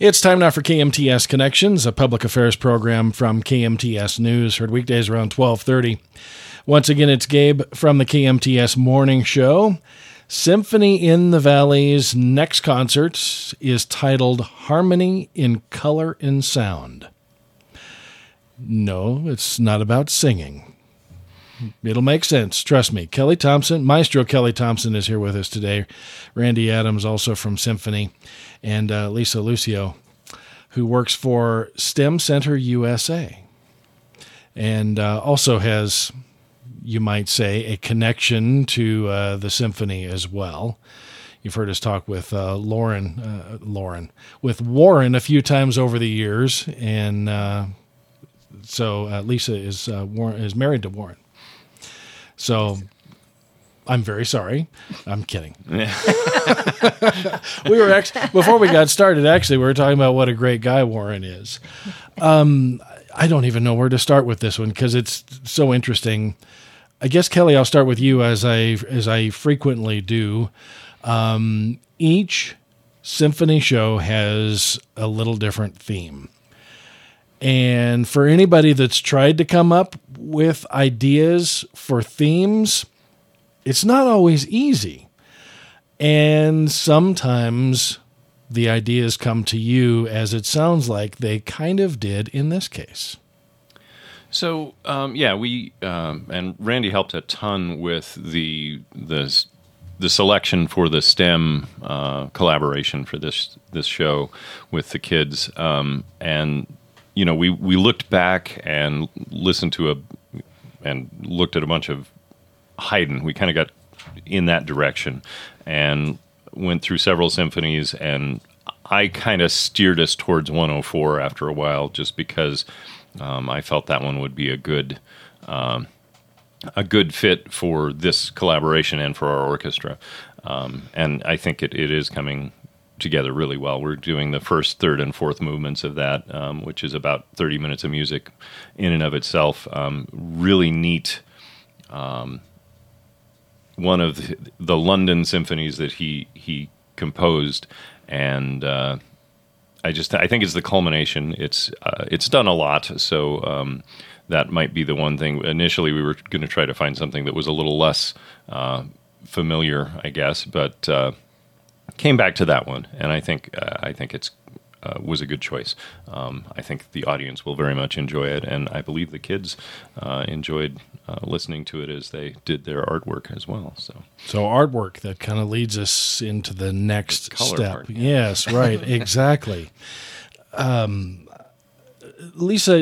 It's time now for KMTS Connections, a public affairs program from KMTS News, heard weekdays around 1230. Once again, it's Gabe from the KMTS Morning Show. Symphony in the Valley's next concert is titled Harmony in Color and Sound. No, it's not about singing. It'll make sense. Trust me. Kelly Thompson, Maestro Kelly Thompson, is here with us today. Randy Adams, also from Symphony, and uh, Lisa Lucio, who works for STEM Center USA, and uh, also has, you might say, a connection to uh, the symphony as well. You've heard us talk with uh, Lauren, uh, Lauren, with Warren a few times over the years, and uh, so Lisa is Warren, is married to Warren. So I'm very sorry. I'm kidding. we were actually before we got started. Actually, we were talking about what a great guy Warren is. Um, I don't even know where to start with this one because it's so interesting. I guess Kelly, I'll start with you as I as I frequently do. Um, each symphony show has a little different theme. And for anybody that's tried to come up with ideas for themes, it's not always easy. And sometimes the ideas come to you as it sounds like they kind of did in this case. So um, yeah, we um, and Randy helped a ton with the the the selection for the STEM uh, collaboration for this this show with the kids, um, and you know, we we looked back and listened to a and looked at a bunch of Haydn. We kind of got in that direction and went through several symphonies and I kind of steered us towards 104 after a while, just because um, I felt that one would be a good um, a good fit for this collaboration and for our orchestra. Um, and I think it, it is coming together really well. We're doing the first, third, and fourth movements of that, um, which is about 30 minutes of music in and of itself. Um, really neat. Um, one of the, the, London symphonies that he he composed, and uh, I just I think it's the culmination. It's uh, it's done a lot, so um, that might be the one thing. Initially, we were going to try to find something that was a little less uh, familiar, I guess, but uh, came back to that one, and I think uh, I think it's uh, was a good choice. Um, I think the audience will very much enjoy it, and I believe the kids uh, enjoyed uh, listening to it as they did their artwork as well. So, so artwork that kind of leads us into the next the step. Part, yeah. Yes, right, exactly. Um, Lisa,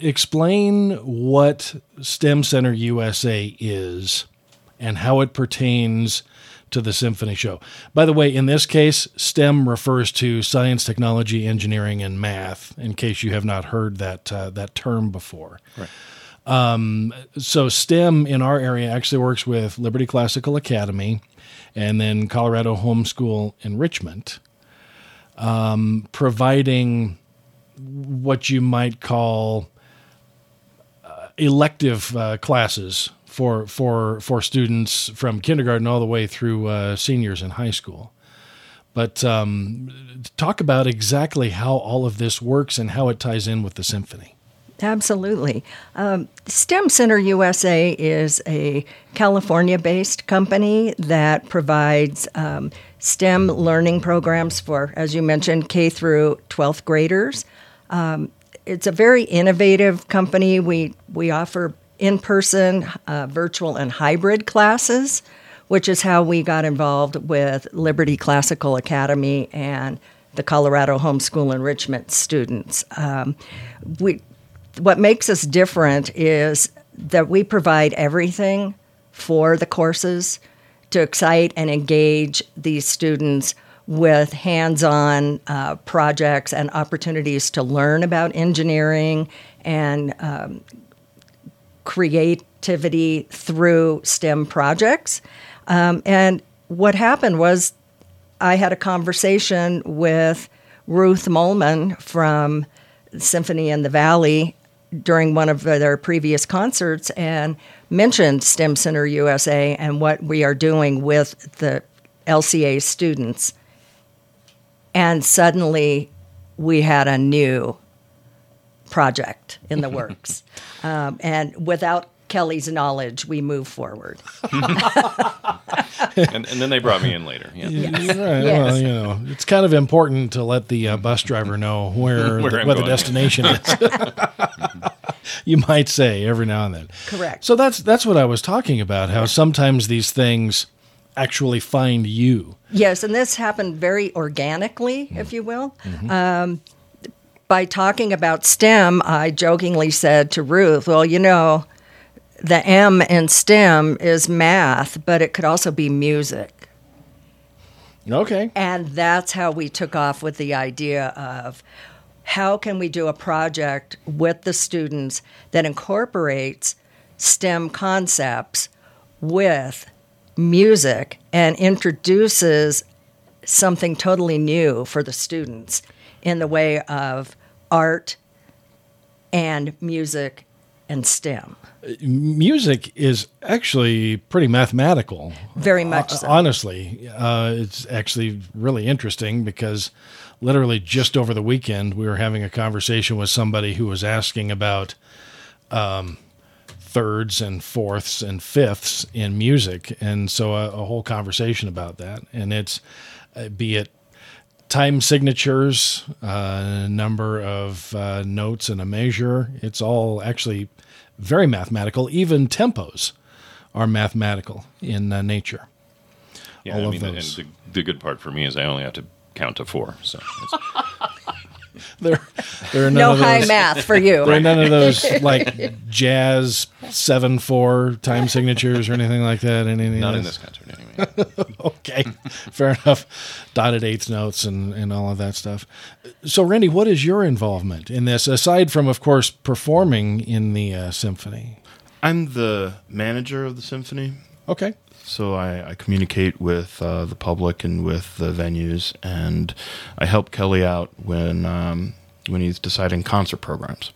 explain what STEM Center USA is and how it pertains to the symphony show. By the way, in this case, STEM refers to science, technology, engineering, and math. In case you have not heard that uh, that term before. Right. Um, so STEM in our area actually works with Liberty Classical Academy, and then Colorado Homeschool Enrichment, um, providing what you might call uh, elective uh, classes for for for students from kindergarten all the way through uh, seniors in high school. But um, talk about exactly how all of this works and how it ties in with the symphony. Absolutely. Um, STEM Center USA is a California based company that provides um, STEM learning programs for, as you mentioned, K through 12th graders. Um, it's a very innovative company. We, we offer in person, uh, virtual, and hybrid classes, which is how we got involved with Liberty Classical Academy and the Colorado Homeschool Enrichment students. Um, we, what makes us different is that we provide everything for the courses to excite and engage these students with hands on uh, projects and opportunities to learn about engineering and um, creativity through STEM projects. Um, and what happened was I had a conversation with Ruth Molman from Symphony in the Valley during one of their previous concerts and mentioned STEM Center USA and what we are doing with the LCA students. And suddenly we had a new project in the works. Um, and without Kelly's knowledge, we move forward. and, and, then they brought me in later. Yeah. Yes. Right. Yes. Well, you know, it's kind of important to let the uh, bus driver know where, where, the, where the, destination is. you might say every now and then. Correct. So that's that's what I was talking about. How sometimes these things actually find you. Yes, and this happened very organically, mm. if you will. Mm-hmm. Um, by talking about STEM, I jokingly said to Ruth, "Well, you know." the M in STEM is math, but it could also be music. Okay. And that's how we took off with the idea of how can we do a project with the students that incorporates STEM concepts with music and introduces something totally new for the students in the way of art and music and STEM music is actually pretty mathematical. Very much so. Honestly, uh, it's actually really interesting because literally just over the weekend, we were having a conversation with somebody who was asking about um, thirds and fourths and fifths in music. And so a, a whole conversation about that. And it's, uh, be it time signatures, uh, number of uh, notes and a measure, it's all actually very mathematical. Even tempos are mathematical in uh, nature. Yeah, All I mean, those. The, the, good part for me is I only have to count to four. So there, there are none no of high math for you. There are none of those like jazz seven four time signatures or anything like that. Anything Not in this concert, anyway. okay, fair enough. Dotted eighth notes and and all of that stuff. So, Randy, what is your involvement in this aside from, of course, performing in the uh, symphony? I'm the manager of the symphony. Okay. So I, I communicate with uh, the public and with the venues, and I help Kelly out when um, when he's deciding concert programs.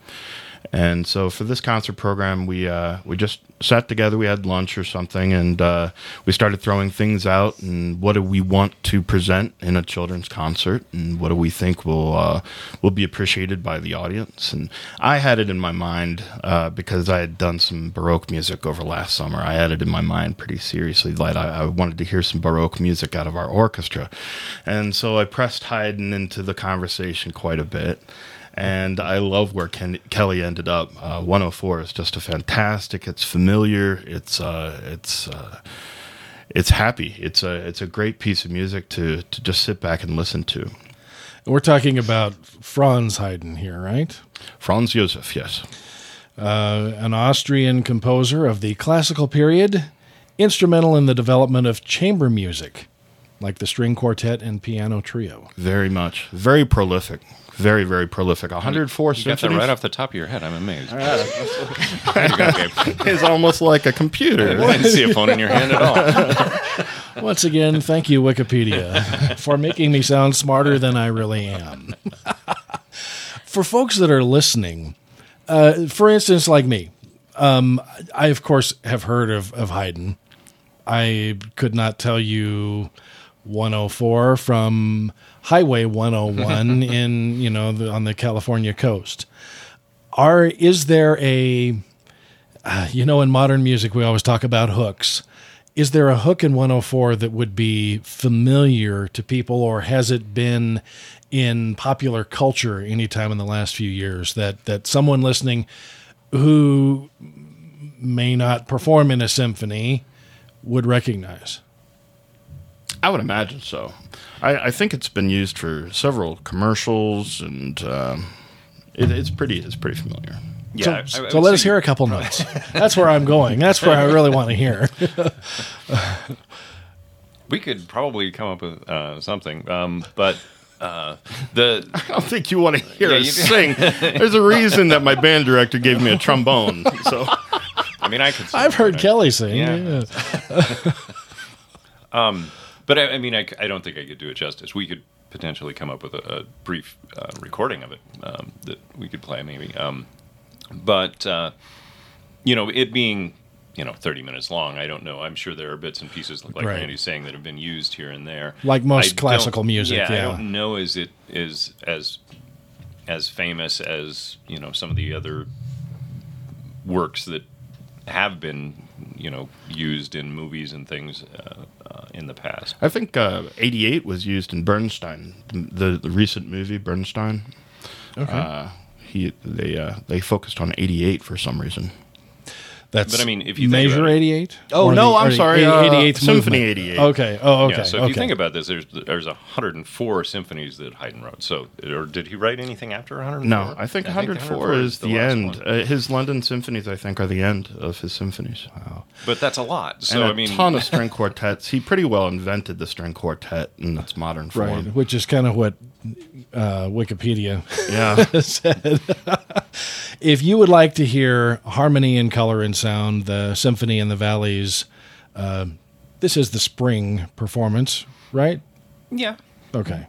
And so for this concert program, we uh, we just sat together. We had lunch or something, and uh, we started throwing things out. And what do we want to present in a children's concert? And what do we think will uh, will be appreciated by the audience? And I had it in my mind uh, because I had done some baroque music over last summer. I had it in my mind pretty seriously that I, I wanted to hear some baroque music out of our orchestra, and so I pressed Haydn into the conversation quite a bit and I love where Ken, Kelly ended up. Uh, 104 is just a fantastic. It's familiar. It's uh, it's uh, it's happy. It's a it's a great piece of music to to just sit back and listen to. We're talking about Franz Haydn here, right? Franz Josef, yes. Uh, an Austrian composer of the classical period, instrumental in the development of chamber music, like the string quartet and piano trio. Very much. Very prolific very, very prolific. 104 you got that right off the top of your head. I'm amazed. it's almost like a computer. I didn't see a phone in your hand at all. Once again, thank you, Wikipedia, for making me sound smarter than I really am. for folks that are listening, uh, for instance, like me, um, I of course have heard of, of Haydn. I could not tell you 104 from Highway 101 in you know the, on the California coast. Are is there a uh, you know in modern music we always talk about hooks. Is there a hook in 104 that would be familiar to people, or has it been in popular culture anytime in the last few years that that someone listening who may not perform in a symphony would recognize? I would imagine so. I, I think it's been used for several commercials, and um, it, it's pretty it's pretty familiar. Yeah, so, I, I so let us hear a couple notes. That's where I'm going. That's where I really want to hear. we could probably come up with uh, something, um, but uh, the I don't think you want to hear yeah, us sing. There's a reason that my band director gave me a trombone. So I mean, I could. I've heard Kelly sing. Yeah. yeah. um, but I, I mean, I, I, don't think I could do it justice. We could potentially come up with a, a brief uh, recording of it um, that we could play, maybe. Um, but uh, you know, it being you know 30 minutes long, I don't know. I'm sure there are bits and pieces, like right. Randy's saying, that have been used here and there. Like most I classical music. Yeah, yeah, I don't know. Is it is as as famous as you know some of the other works that have been you know used in movies and things uh, uh, in the past. I think uh, '88 was used in Bernstein, the, the recent movie Bernstein. Okay. Uh, he they uh, they focused on '88 for some reason. That's but I mean, if you measure eighty eight. Oh no, the, I'm sorry, eighty eighth uh, Symphony eighty eight. Okay. Oh, okay. Yeah, so if you think about this, there's there's 104 symphonies that Haydn wrote. So, or did he write anything after 104? No, I think, I 104, think 104 is the, the end. Uh, his London symphonies, I think, are the end of his symphonies. Wow. But that's a lot. So and I mean, a ton of string quartets. He pretty well invented the string quartet in its modern form, right, which is kind of what uh, Wikipedia yeah. said. If you would like to hear harmony in color and sound, the Symphony in the Valleys, uh, this is the spring performance, right? Yeah. Okay.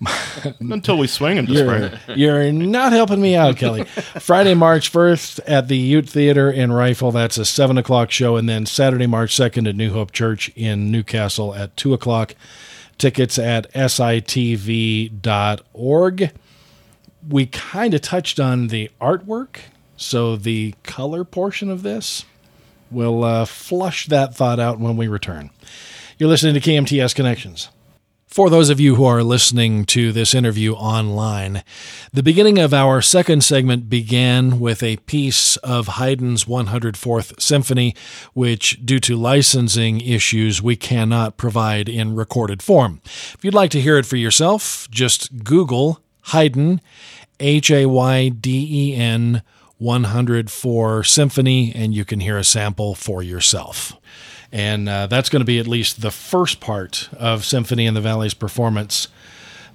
Until we swing into you're, spring. You're not helping me out, Kelly. Friday, March 1st at the Ute Theater in Rifle. That's a 7 o'clock show. And then Saturday, March 2nd at New Hope Church in New Castle at 2 o'clock. Tickets at sitv.org. We kind of touched on the artwork, so the color portion of this. We'll uh, flush that thought out when we return. You're listening to KMTS Connections. For those of you who are listening to this interview online, the beginning of our second segment began with a piece of Haydn's 104th Symphony, which, due to licensing issues, we cannot provide in recorded form. If you'd like to hear it for yourself, just Google Haydn, H A Y D E N 104 Symphony, and you can hear a sample for yourself. And uh, that's going to be at least the first part of Symphony in the Valleys performance.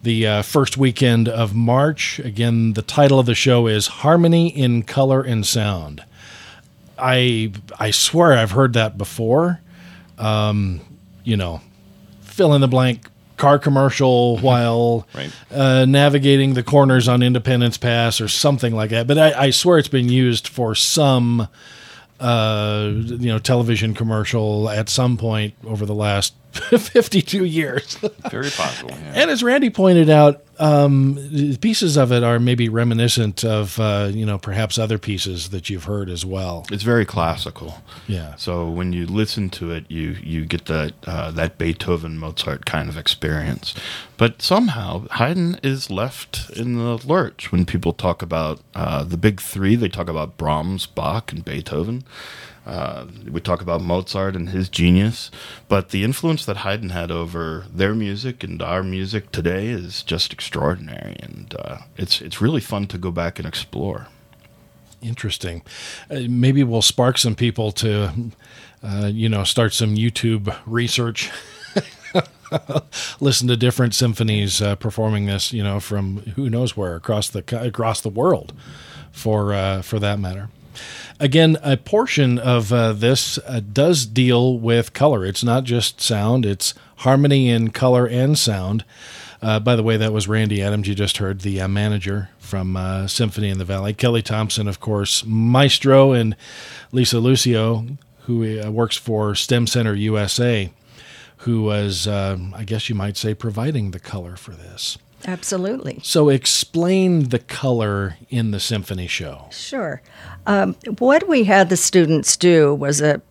The uh, first weekend of March. Again, the title of the show is Harmony in Color and Sound. I I swear I've heard that before. Um, you know, fill in the blank car commercial while right. uh, navigating the corners on Independence Pass or something like that. But I, I swear it's been used for some uh, you know, television commercial at some point over the last 52 years. Very possible. Yeah. And as Randy pointed out, um, pieces of it are maybe reminiscent of, uh, you know, perhaps other pieces that you've heard as well. It's very classical. Yeah. So when you listen to it, you you get that uh, that Beethoven Mozart kind of experience. But somehow Haydn is left in the lurch when people talk about uh, the big three. They talk about Brahms, Bach, and Beethoven. Uh, we talk about Mozart and his genius, but the influence that Haydn had over their music and our music today is just extraordinary, and uh, it's it's really fun to go back and explore. Interesting. Uh, maybe we'll spark some people to, uh, you know, start some YouTube research. Listen to different symphonies uh, performing this, you know, from who knows where across the across the world, for uh, for that matter. Again, a portion of uh, this uh, does deal with color. It's not just sound, it's harmony in color and sound. Uh, by the way, that was Randy Adams, you just heard, the uh, manager from uh, Symphony in the Valley. Kelly Thompson, of course, maestro, and Lisa Lucio, who uh, works for STEM Center USA, who was, I guess you might say, providing the color for this. Absolutely. So, explain the color in the symphony show. Sure. Um, what we had the students do was a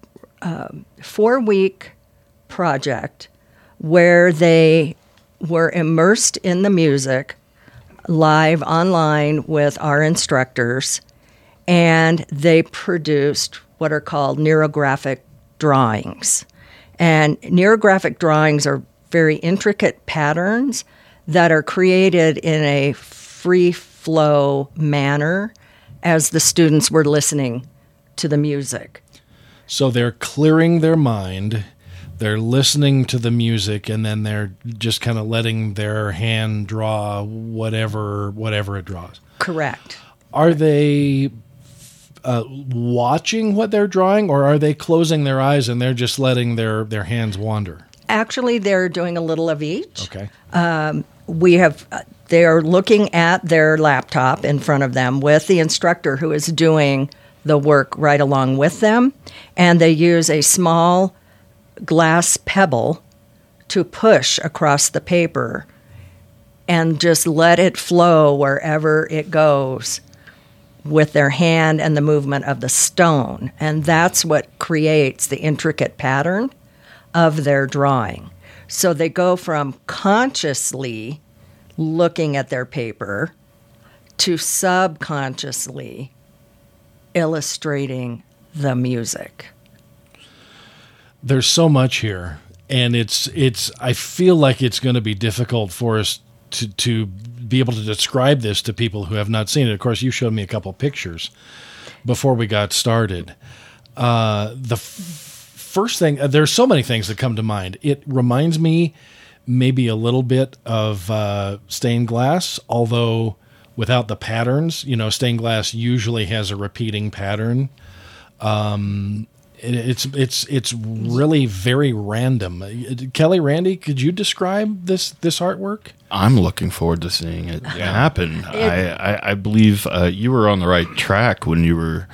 um, four week project where they were immersed in the music live online with our instructors, and they produced what are called neurographic drawings. And neurographic drawings are very intricate patterns that are created in a free flow manner as the students were listening to the music. So they're clearing their mind, they're listening to the music, and then they're just kind of letting their hand draw whatever whatever it draws. Correct. Are they uh, watching what they're drawing, or are they closing their eyes and they're just letting their their hands wander? Actually, they're doing a little of each. Okay. Um, we have uh, they're looking at their laptop in front of them with the instructor who is doing the work right along with them and they use a small glass pebble to push across the paper and just let it flow wherever it goes with their hand and the movement of the stone. And that's what creates the intricate pattern of their drawing. So they go from consciously looking at their paper to subconsciously illustrating the music. There's so much here and it's it's I feel like it's going to be difficult for us to to be able to describe this to people who have not seen it. Of course, you showed me a couple pictures before we got started. Uh, the f- first thing, uh, there's so many things that come to mind. It reminds me maybe a little bit of uh, stained glass, although without the patterns. You know, stained glass usually has a repeating pattern. Um, it's it's it's really very random. Kelly, Randy, could you describe this this artwork? I'm looking forward to seeing it happen. I, I, I believe uh, you were on the right track when you were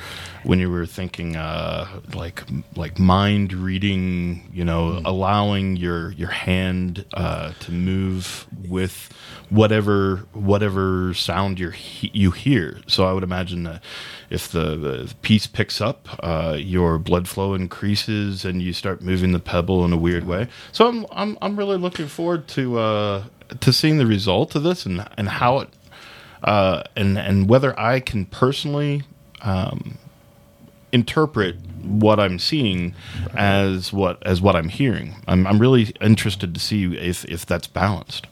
when you were thinking uh, like like mind reading. You know, mm allowing your your hand uh, to move with whatever whatever sound you you hear. So I would imagine that if the, the piece picks up, uh, your blood flow increases and you start moving the pebble in a weird way. So I'm I'm, I'm really looking forward to uh, to seeing the result of this and and how it uh, and and whether I can personally um, interpret what I'm seeing as what as what I'm hearing. I'm I'm really interested to see if if that's balanced.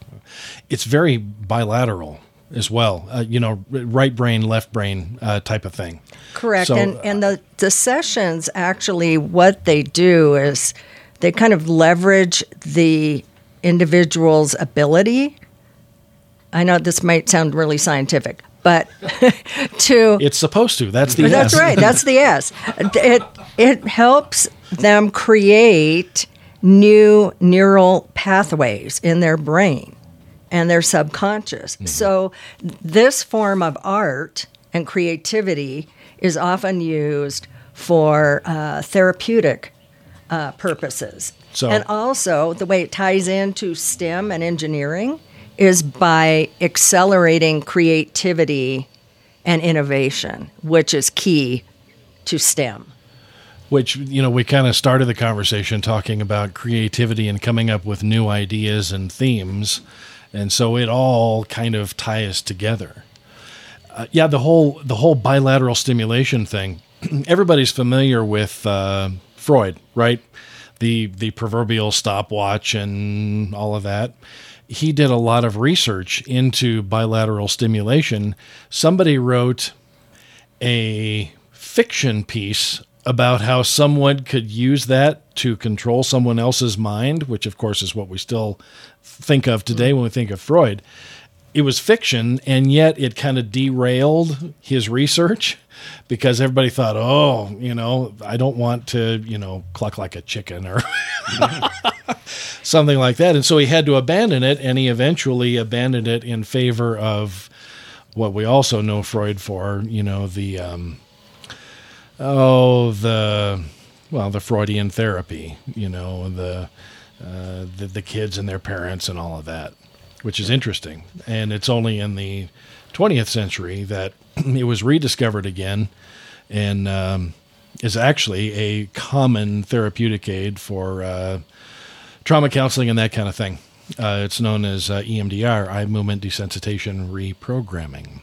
It's very bilateral as well. Uh, you know, right brain, left brain uh, type of thing. Correct. So, and and the the sessions actually what they do is they kind of leverage the individual's ability. I know this might sound really scientific, but to it's supposed to. That's the that's S. right. That's the S. It it helps them create new neural pathways in their brain and their subconscious. Mm-hmm. So, this form of art and creativity is often used for uh, therapeutic uh, purposes. So, and also, the way it ties into STEM and engineering is by accelerating creativity and innovation, which is key to STEM. Which, you know, we kind of started the conversation talking about creativity and coming up with new ideas and themes and so it all kind of ties together. Uh, yeah, the whole the whole bilateral stimulation thing. Everybody's familiar with uh, Freud, right? The the proverbial stopwatch and all of that. He did a lot of research into bilateral stimulation. Somebody wrote a fiction piece about how someone could use that to control someone else's mind, which of course is what we still think of today when we think of Freud. It was fiction, and yet it kind of derailed his research because everybody thought, oh, you know, I don't want to, you know, cluck like a chicken or something like that. And so he had to abandon it, and he eventually abandoned it in favor of what we also know Freud for, you know, the, um, oh, the, well, the Freudian therapy, you know, the, uh, the, the kids and their parents and all of that, which is interesting. And it's only in the 20th century that it was rediscovered again and um, is actually a common therapeutic aid for uh, trauma counseling and that kind of thing. Uh, it's known as uh, EMDR, eye movement desensitization reprogramming.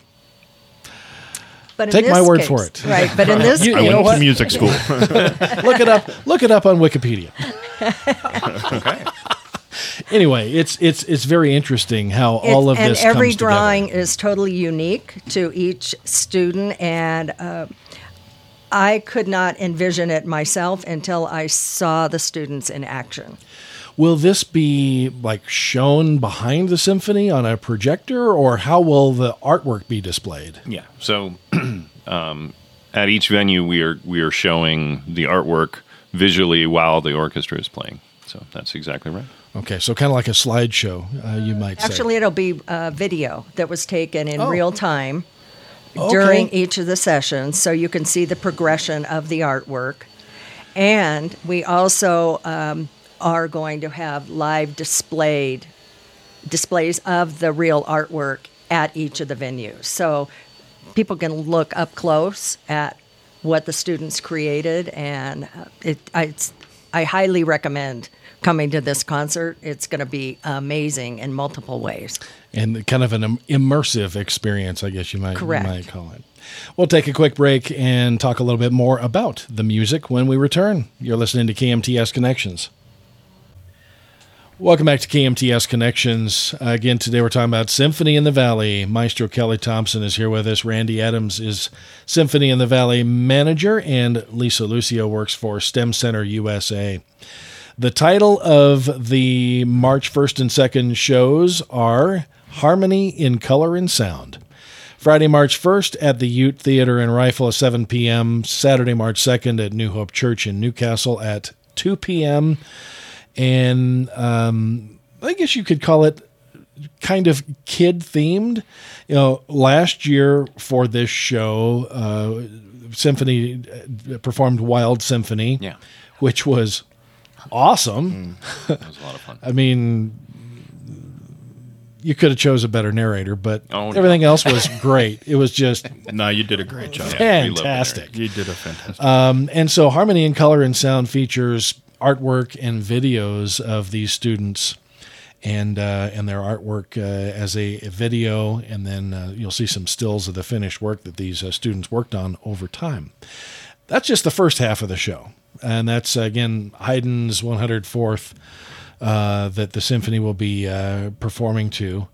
But Take my word case, for it. Right, but in this you, case, I went to music school. look it up. Look it up on Wikipedia. okay. Anyway, it's it's it's very interesting how all of and this and every comes drawing together. is totally unique to each student, and uh, I could not envision it myself until I saw the students in action. Will this be like shown behind the symphony on a projector, or how will the artwork be displayed? Yeah. So, um, at each venue, we are we are showing the artwork visually while the orchestra is playing. So that's exactly right. Okay, so kind of like a slideshow, uh, you might say. Actually, it'll be a video that was taken in Oh. real time Okay. during each of the sessions, so you can see the progression of the artwork. And we also um, are going to have live displayed displays of the real artwork at each of the venues. So people can look up close at what the students created, and uh, it, I, I highly recommend coming to this concert. It's going to be amazing in multiple ways. And kind of an immersive experience, I guess you might, Correct. you might call it. We'll take a quick break and talk a little bit more about the music when we return. You're listening to KMTS Connections. Welcome back to KMTS Connections. Again, today we're talking about Symphony in the Valley. Maestro Kelly Thompson is here with us. Randy Adams is Symphony in the Valley manager, and Lisa Lucio works for STEM Center USA. The title of the March 1st and 2nd shows are Harmony in Color and Sound. Friday, March 1st at the Ute Theater in Rifle at 7 p.m. Saturday, March 2nd at New Hope Church in New Castle at 2 p.m and um, I guess you could call it kind of kid themed. You know, last year for this show, uh, Symphony uh, performed Wild Symphony, yeah. which was awesome. Mm. that was a lot of fun. I mean, you could have chose a better narrator, but oh, no. everything else was great. It was just no, you did a great job. Fantastic. You did a fantastic. Um, and so, Harmony and Color and Sound features artwork and videos of these students and uh, and their artwork uh, as a, a, video, and then uh, you'll see some stills of the finished work that these uh, students worked on over time. That's just the first half of the show, and that's again Haydn's 104th uh, that the symphony will be uh, performing to.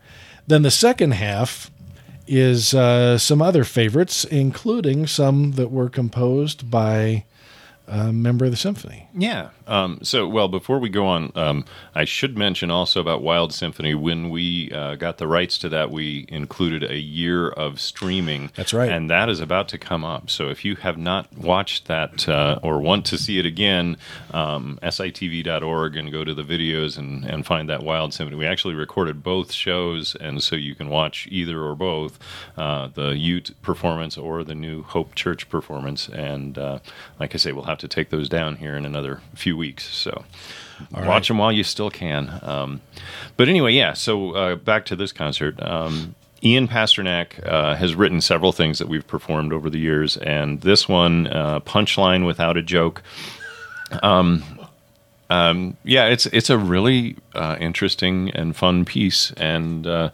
Then the second half is some other favorites, including some that were composed by a member of the symphony. Yeah. Um, so, well, before we go on, um, I should mention also about Wild Symphony. When we uh, got the rights to that, we included a year of streaming. That's right. And that is about to come up. So, if you have not watched that uh, or want to see it again, um, sitv.org and go to the videos and, and find that Wild Symphony. We actually recorded both shows, and so you can watch either or both uh, the Ute performance or the New Hope Church performance. And uh, like I say, we'll have to take those down here in another few weeks. So watch them while you still can. Um, but anyway, yeah. So uh, back to this concert. Um, Ian Pasternak uh, has written several things that we've performed over the years, and this one, uh, "Punchline Without a Joke," um, um, yeah, it's it's a really uh, interesting and fun piece, and uh,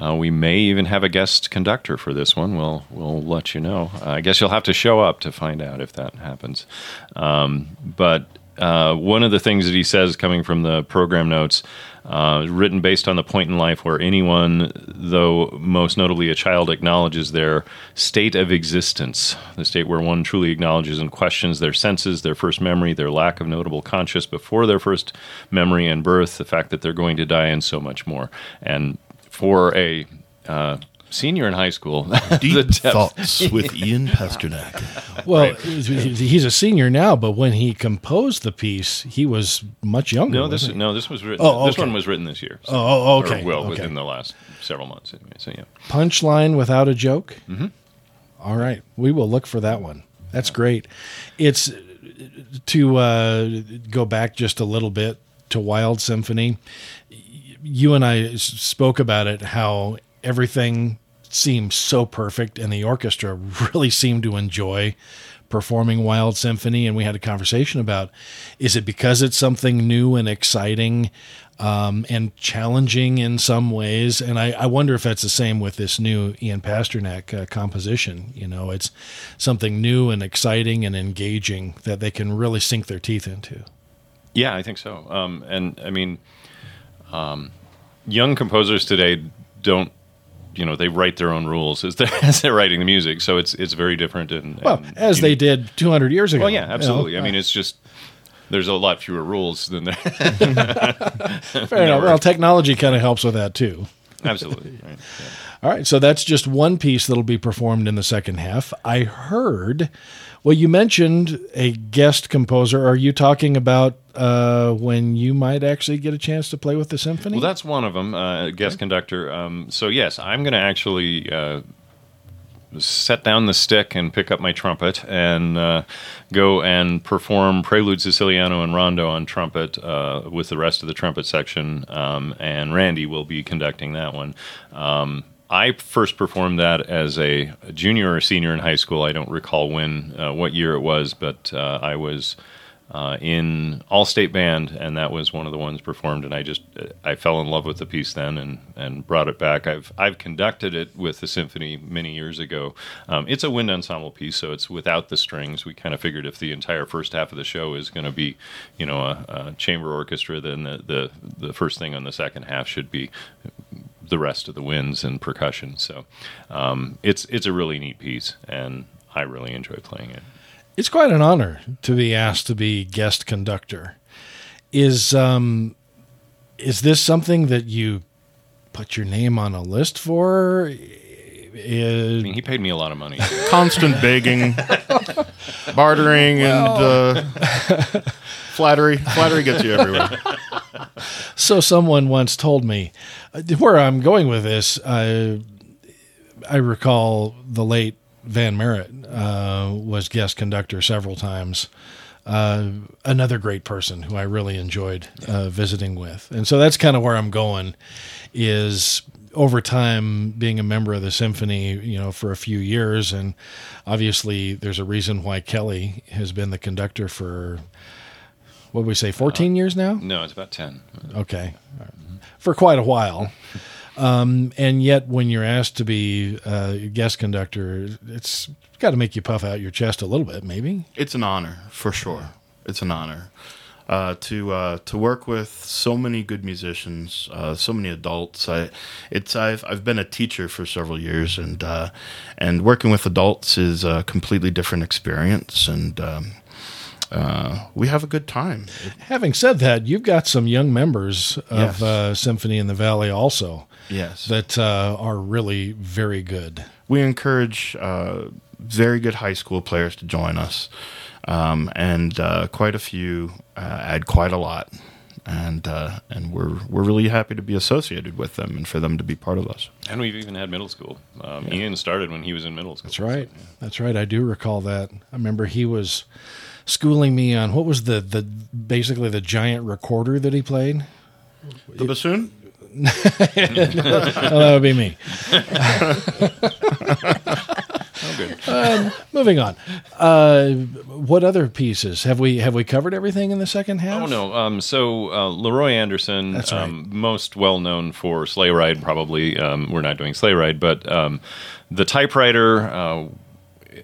uh, we may even have a guest conductor for this one. We'll we'll let you know. I guess you'll have to show up to find out if that happens. Um, but uh, one of the things that he says coming from the program notes, uh, written based on the point in life where anyone, though most notably a child, acknowledges their state of existence, the state where one truly acknowledges and questions their senses, their first memory, their lack of notable conscious before their first memory and birth, the fact that they're going to die, and so much more. And for a uh, senior in high school. Deep thoughts with Ian Pasternak. Well, right. he's a senior now, but when he composed the piece, he was much younger. No, this no, this was written. Oh, okay. This one was written this year. So, oh, okay. well, okay. within the last several months, anyway. So yeah. Punchline without a joke. Mm-hmm. All right, we will look for that one. That's yeah. great. It's to uh, go back just a little bit to Wild Symphony. You and I spoke about it. How everything seemed so perfect, and the orchestra really seemed to enjoy performing Wild Symphony. And we had a conversation about is it because it's something new and exciting um, and challenging in some ways? And I, I, wonder if that's the same with this new Ian Pasternak uh, composition. You know, it's something new and exciting and engaging that they can really sink their teeth into. Yeah, I think so. Um, and I mean, um, young composers today don't you know they write their own rules as they're, as they're writing the music. So it's it's very different. And, well, and as they did 200 years ago. Well, yeah, absolutely. You know? I mean, it's just there's a lot fewer rules than there. Fair enough. Well, technology kind of helps with that too. Absolutely. Right. Yeah. All right, so that's just one piece that'll be performed in the second half. I heard well, you mentioned a guest composer. Are you talking about uh, when you might actually get a chance to play with the symphony? Well, that's one of them, uh, guest okay. conductor. Um, so yes, I'm going to actually uh, set down the stick and pick up my trumpet and uh, go and perform Prelude Siciliano and Rondo on trumpet uh, with the rest of the trumpet section. Um, and Randy will be conducting that one. Um, I first performed that as a, junior or senior in high school. I don't recall when, uh, what year it was, but uh, I was uh, in all state band, and that was one of the ones performed. And I just I fell in love with the piece then, and and brought it back. I've I've conducted it with the symphony many years ago. Um, it's a wind ensemble piece, so it's without the strings. We kind of figured if the entire first half of the show is going to be, you know, a, a chamber orchestra, then the, the the first thing on the second half should be the rest of the winds and percussion. So um, it's it's a really neat piece, and I really enjoy playing it. It's quite an honor to be asked to be guest conductor. Is um, is this something that you put your name on a list for? Is, I mean, he paid me a lot of money. Constant begging, bartering, well. and uh, flattery. Flattery gets you everywhere. So someone once told me uh, where I'm going with this. I I recall the late Van Merritt uh, was guest conductor several times. Uh, another great person who I really enjoyed uh, visiting with, and so that's kind of where I'm going. Is over time being a member of the symphony, you know, for a few years, and obviously there's a reason why Kelly has been the conductor for what would we say, 14 uh, years now? No, it's about 10. Okay, for quite a while. Um, and yet, when you're asked to be a guest conductor, it's got to make you puff out your chest a little bit, maybe. It's an honor, for sure. It's an honor uh, to uh, to work with so many good musicians, uh, so many adults. I, it's I've I've been a teacher for several years, and uh, and working with adults is a completely different experience, and um, uh, we have a good time. Having said that, you've got some young members of yes. uh, Symphony in the Valley also. Yes, that uh, are really very good. We encourage uh, very good high school players to join us, um, and uh, quite a few uh, add quite a lot. And and we're we're really happy to be associated with them and for them to be part of us. And we've even had middle school. Um, yeah. Ian started when he was in middle school. That's right. So, yeah. That's right. I do recall that. I remember he was schooling me on what was the the basically the giant recorder that he played. The bassoon. well, that would be me. um, moving on. Uh, what other pieces have we have we covered everything in the second half? Oh no. Um, so uh, Leroy Anderson, That's right. um, most well known for Sleigh Ride. Probably um, we're not doing Sleigh Ride, but um, the typewriter. Uh,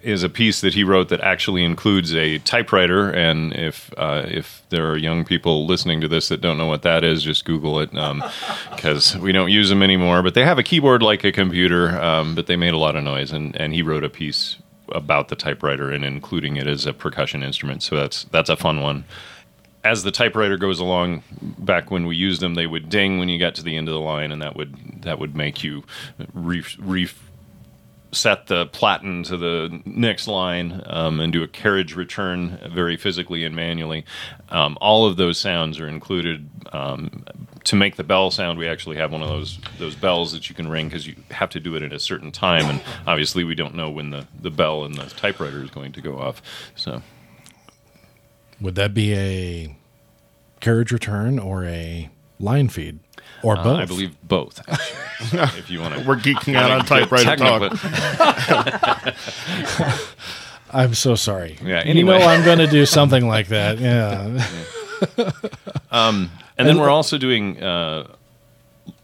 is a piece that he wrote that actually includes a typewriter. And if uh, if there are young people listening to this that don't know what that is, just Google it because um, we don't use them anymore. But they have a keyboard like a computer, um, but they made a lot of noise. And, and he wrote a piece about the typewriter and including it as a percussion instrument. So that's that's a fun one as the typewriter goes along, back when we used them, they would ding when you got to the end of the line, and that would that would make you re, re set the platen to the next line um, and do a carriage return very physically and manually. Um, all of those sounds are included. Um, to make the bell sound, we actually have one of those those bells that you can ring because you have to do it at a certain time, and obviously we don't know when the, the bell in the typewriter is going to go off. So, would that be a carriage return or a line feed? or both. Uh, I believe both. if you want to, we're geeking out on typewriter talk. I'm so sorry. Yeah. Anyway. You know I'm going to do something like that. Yeah. yeah. Um, and then we're also doing uh,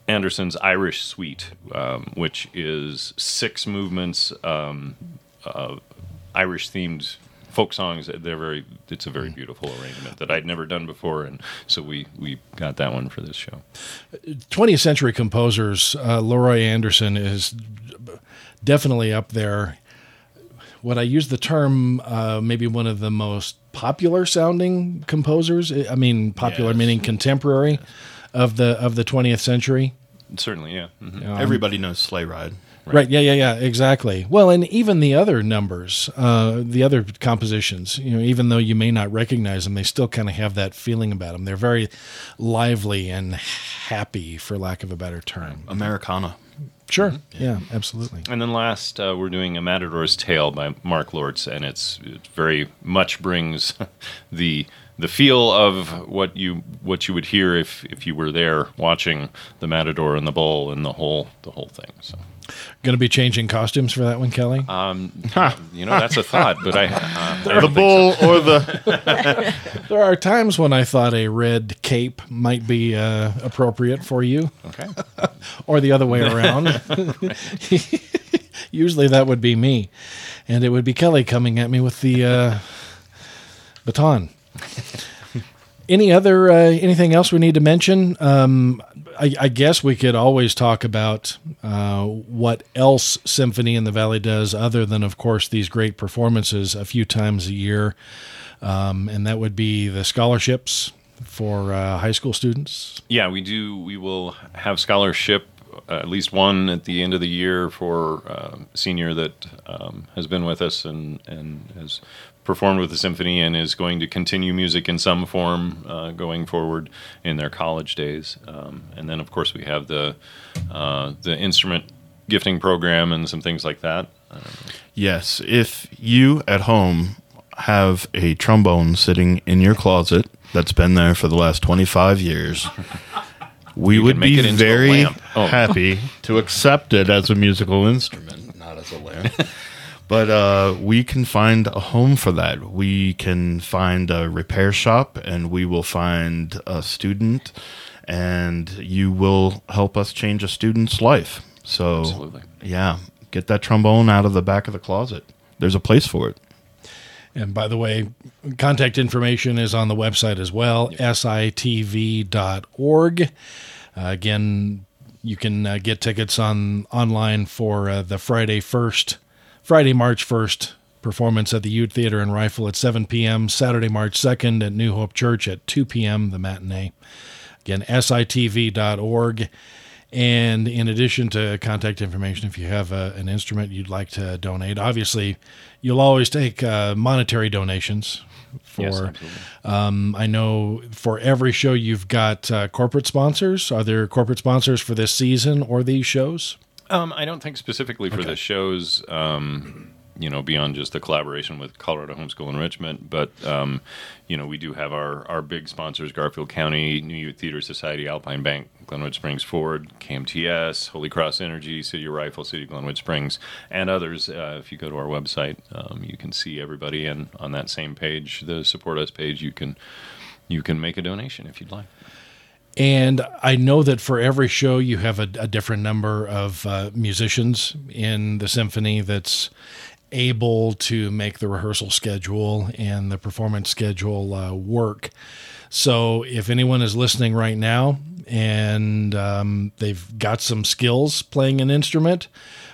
Anderson's Irish Suite, um, which is six movements, um, uh, Irish themed folk songs. They're very. It's a very beautiful arrangement that I'd never done before, and so we we got that one for this show. 20th century composers. Uh, Leroy Anderson is definitely up there. Would I use the term uh, maybe one of the most popular sounding composers? I mean, popular yes. meaning contemporary yes. of the of the 20th century. Certainly, yeah. Mm-hmm. Um, Everybody knows Sleigh Ride. Right. right. Yeah. Yeah. Yeah. Exactly. Well, and even the other numbers, uh, the other compositions, you know, even though you may not recognize them, they still kind of have that feeling about them. They're very lively and happy, for lack of a better term. Americana. Sure. Mm-hmm. Yeah. absolutely. And then last, uh, we're doing A Matador's Tale by Mark Lortz, and it's it very much brings the the feel of what you what you would hear if if you were there watching the Matador and the bull and the whole the whole thing. So. Going to be changing costumes for that one, Kelly? Um, you know, that's a thought, but I. Uh, the bull so. or the. there are times when I thought a red cape might be uh, appropriate for you. Okay. or the other way around. Usually that would be me. And it would be Kelly coming at me with the uh, baton. Any other uh, anything else we need to mention? Um, I, I, guess we could always talk about uh, what else Symphony in the Valley does, other than, of course, these great performances a few times a year, um, and that would be the scholarships for uh, high school students. Yeah, we do. We will have scholarship uh, at least one at the end of the year for uh, senior that um, has been with us and and has performed with the symphony and is going to continue music in some form uh, going forward in their college days. Um, and then, of course, we have the uh, the instrument gifting program and some things like that. yes, if you at home have a trombone sitting in your closet that's been there for the last 25 years. We would be very oh. happy to accept it as a musical instrument, not as a lamp. But uh, we can find a home for that. We can find a repair shop and we will find a student and you will help us change a student's life. So, Absolutely. yeah, get that trombone out of the back of the closet. There's a place for it. And by the way, contact information is on the website as well, sitv.org. Uh, again, you can uh, get tickets on online for uh, the Friday first Friday, March 1st, performance at the Ute Theater and Rifle at 7 p.m. Saturday, March 2nd at New Hope Church at 2 p.m., the matinee. Again, sitv.org. And in addition to contact information, if you have a, an instrument you'd like to donate, obviously you'll always take uh, monetary donations. For yes, um, I know for every show you've got uh, corporate sponsors. Are there corporate sponsors for this season or these shows? Um, I don't think specifically for okay. the shows. Um, you know, beyond just the collaboration with Colorado Homeschool Enrichment, but um, you know, we do have our our big sponsors: Garfield County, New Ute Theater Society, Alpine Bank, Glenwood Springs Ford, KMTS, Holy Cross Energy, City of Rifle, City of Glenwood Springs, and others. Uh, if you go to our website, um, you can see everybody, and on that same page, the support us page, you can you can make a donation if you'd like. And I know that for every show, you have a, a different number of uh, musicians in the symphony that's able to make the rehearsal schedule and the performance schedule uh, work. So if anyone is listening right now and um, they've got some skills playing an instrument,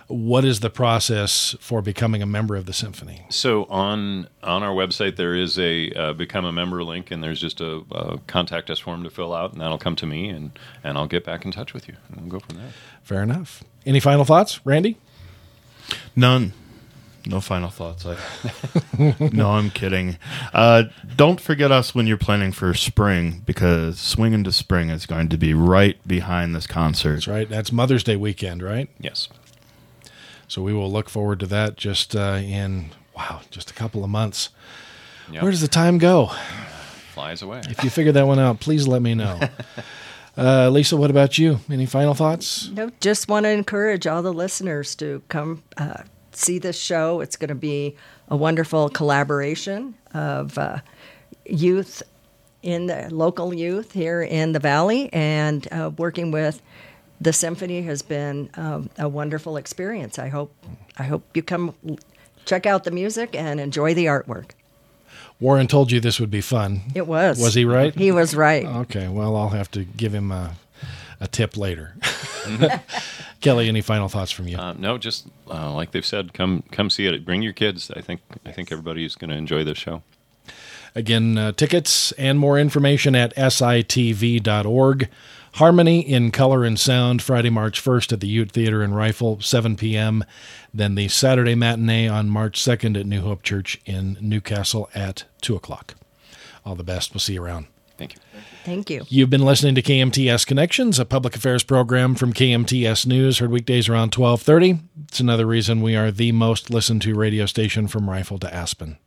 what is the process for becoming a member of the symphony? So on on our website there is a uh, become a member link, and there's just a, a, contact us form to fill out, and that'll come to me, and and I'll get back in touch with you, and we'll go from there. Fair enough. Any final thoughts, Randy? None. No final thoughts. I, no, I'm kidding. Uh, don't forget us when you're planning for spring because Swing into Spring is going to be right behind this concert. That's right. That's Mother's Day weekend, right? Yes. So we will look forward to that just uh, in, wow, just a couple of months. Yep. Where does the time go? Flies away. If you figure that one out, please let me know. Uh, Lisa, what about you? Any final thoughts? No, just want to encourage all the listeners to come uh, see this show. It's going to be a wonderful collaboration of uh, youth in the local youth here in the valley and uh, working with the symphony has been um, a wonderful experience. I hope I hope you come check out the music and enjoy the artwork. Warren told you this would be fun. It was. Was he right? He was right. Okay. Well, I'll have to give him a, a tip later. Kelly, any final thoughts from you? Uh, no, just uh, like they've said, come come see it. Bring your kids. I think I think everybody's going to enjoy this show. Again, uh, tickets and more information at sitv.org. Harmony in Color and Sound, Friday, March 1st at the Ute Theater and Rifle, 7 p.m. Then the Saturday matinee on March 2nd at New Hope Church in New Castle at 2 o'clock. All the best. We'll see you around. Thank you. Thank you. You've been listening to KMTS Connections, a public affairs program from KMTS News, heard weekdays around 1230. It's another reason we are the most listened to radio station from Rifle to Aspen.